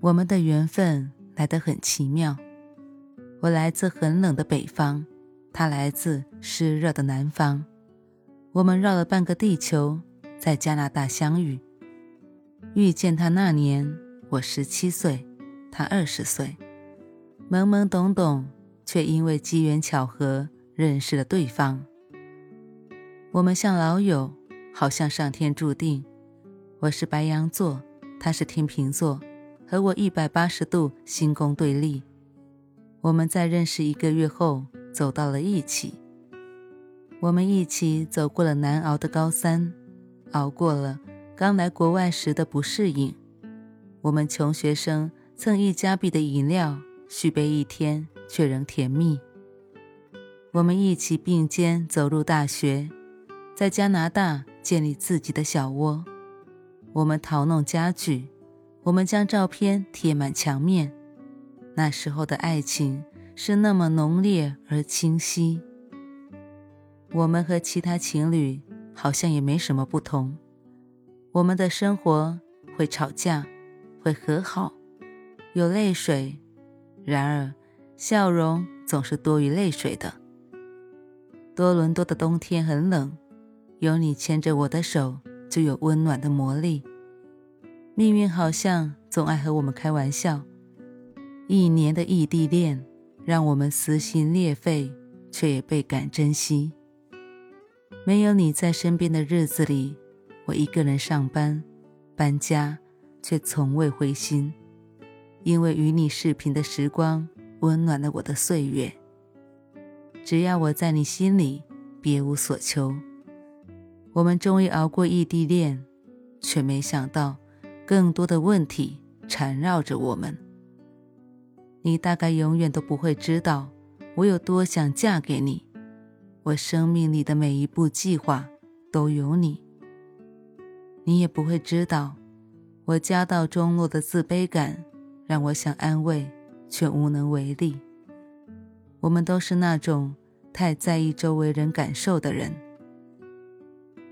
我们的缘分来得很奇妙。我来自很冷的北方，他来自湿热的南方。我们绕了半个地球，在加拿大相遇。遇见他那年，我十七岁，他二十岁，懵懵懂懂，却因为机缘巧合认识了对方。我们像老友，好像上天注定。我是白羊座，他是天秤座。和我一百八十度星宫对立，我们在认识一个月后走到了一起。我们一起走过了难熬的高三，熬过了刚来国外时的不适应。我们穷学生蹭一加币的饮料，续杯一天却仍甜蜜。我们一起并肩走入大学，在加拿大建立自己的小窝。我们淘弄家具。我们将照片贴满墙面，那时候的爱情是那么浓烈而清晰。我们和其他情侣好像也没什么不同，我们的生活会吵架，会和好，有泪水，然而笑容总是多于泪水的。多伦多的冬天很冷，有你牵着我的手，就有温暖的魔力。命运好像总爱和我们开玩笑。一年的异地恋，让我们撕心裂肺，却也倍感珍惜。没有你在身边的日子里，我一个人上班、搬家，却从未灰心，因为与你视频的时光温暖了我的岁月。只要我在你心里，别无所求。我们终于熬过异地恋，却没想到。更多的问题缠绕着我们。你大概永远都不会知道我有多想嫁给你。我生命里的每一步计划都有你。你也不会知道，我家道中落的自卑感让我想安慰，却无能为力。我们都是那种太在意周围人感受的人。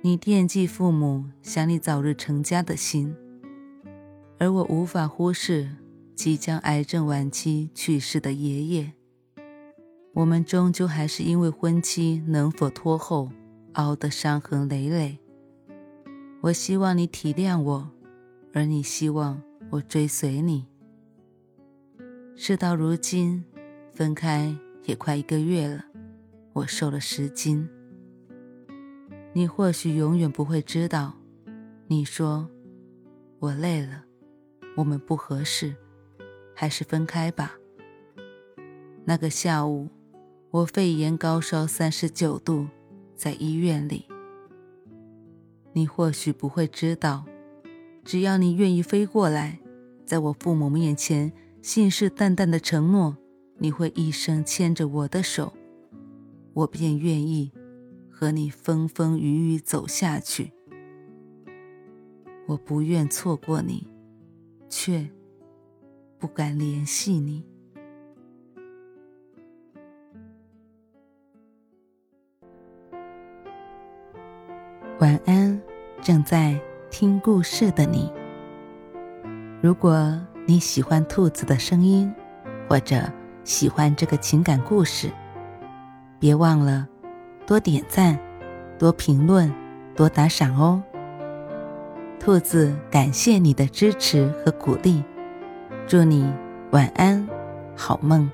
你惦记父母想你早日成家的心。而我无法忽视即将癌症晚期去世的爷爷。我们终究还是因为婚期能否拖后，熬得伤痕累累。我希望你体谅我，而你希望我追随你。事到如今，分开也快一个月了，我瘦了十斤。你或许永远不会知道。你说，我累了。我们不合适，还是分开吧。那个下午，我肺炎高烧三十九度，在医院里。你或许不会知道，只要你愿意飞过来，在我父母面前信誓旦旦的承诺，你会一生牵着我的手，我便愿意和你风风雨雨走下去。我不愿错过你。却不敢联系你。晚安，正在听故事的你。如果你喜欢兔子的声音，或者喜欢这个情感故事，别忘了多点赞、多评论、多打赏哦。兔子，感谢你的支持和鼓励，祝你晚安，好梦。